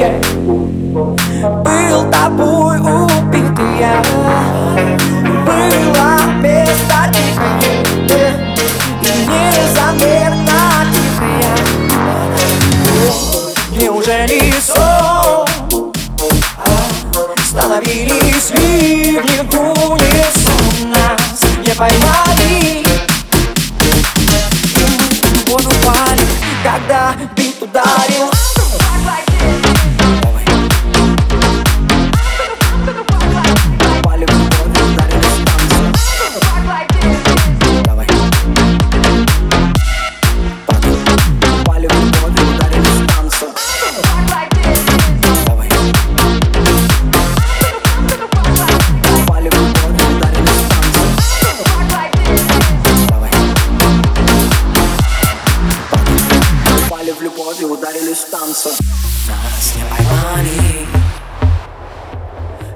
yeah. Был тобой убитый я. Было место тихое И незаметно тихое Неужели сон? Становились ливни в унисон. Нас не поймали. Воду упали Когда бит ударил И ударили станцию Нас не поймали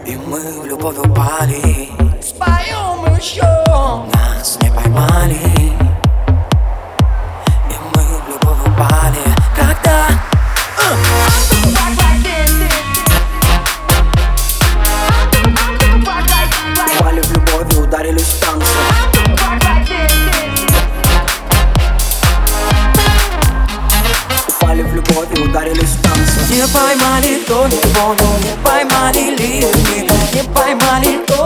И мы в любовь упали. Споем еще. Нас не поймали поймали, кто не понял Не поймали ливни Не поймали, кто